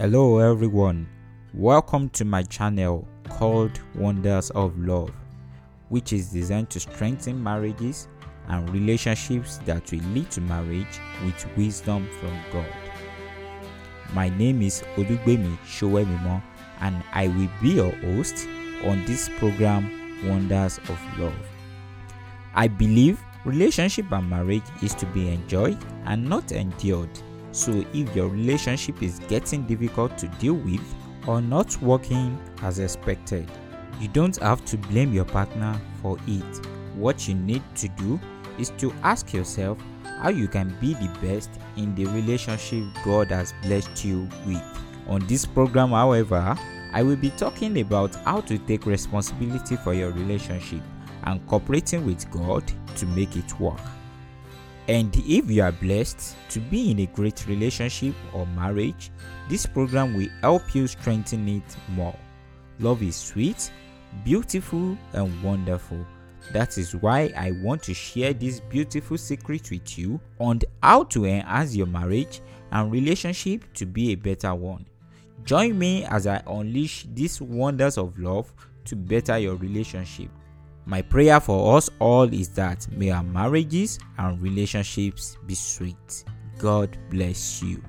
Hello, everyone. Welcome to my channel called Wonders of Love, which is designed to strengthen marriages and relationships that will lead to marriage with wisdom from God. My name is Olugbemi Sowemimo, and I will be your host on this program, Wonders of Love. I believe relationship and marriage is to be enjoyed and not endured. So if your relationship is getting difficult to deal with or not working as expected, you don't have to blame your partner for it. What you need to do is to ask yourself how you can be the best in the relationship God has blessed you with. On this program, however, I will be talking about how to take responsibility for your relationship and cooperating with God to make it work. And if you are blessed to be in a great relationship or marriage, this program will help you strengthen it more. Love is sweet, beautiful, and wonderful. That is why I want to share this beautiful secret with you on how to enhance your marriage and relationship to be a better one. Join me as I unleash these wonders of love to better your relationship. My prayer for us all is that may our marriages and relationships be sweet. God bless you.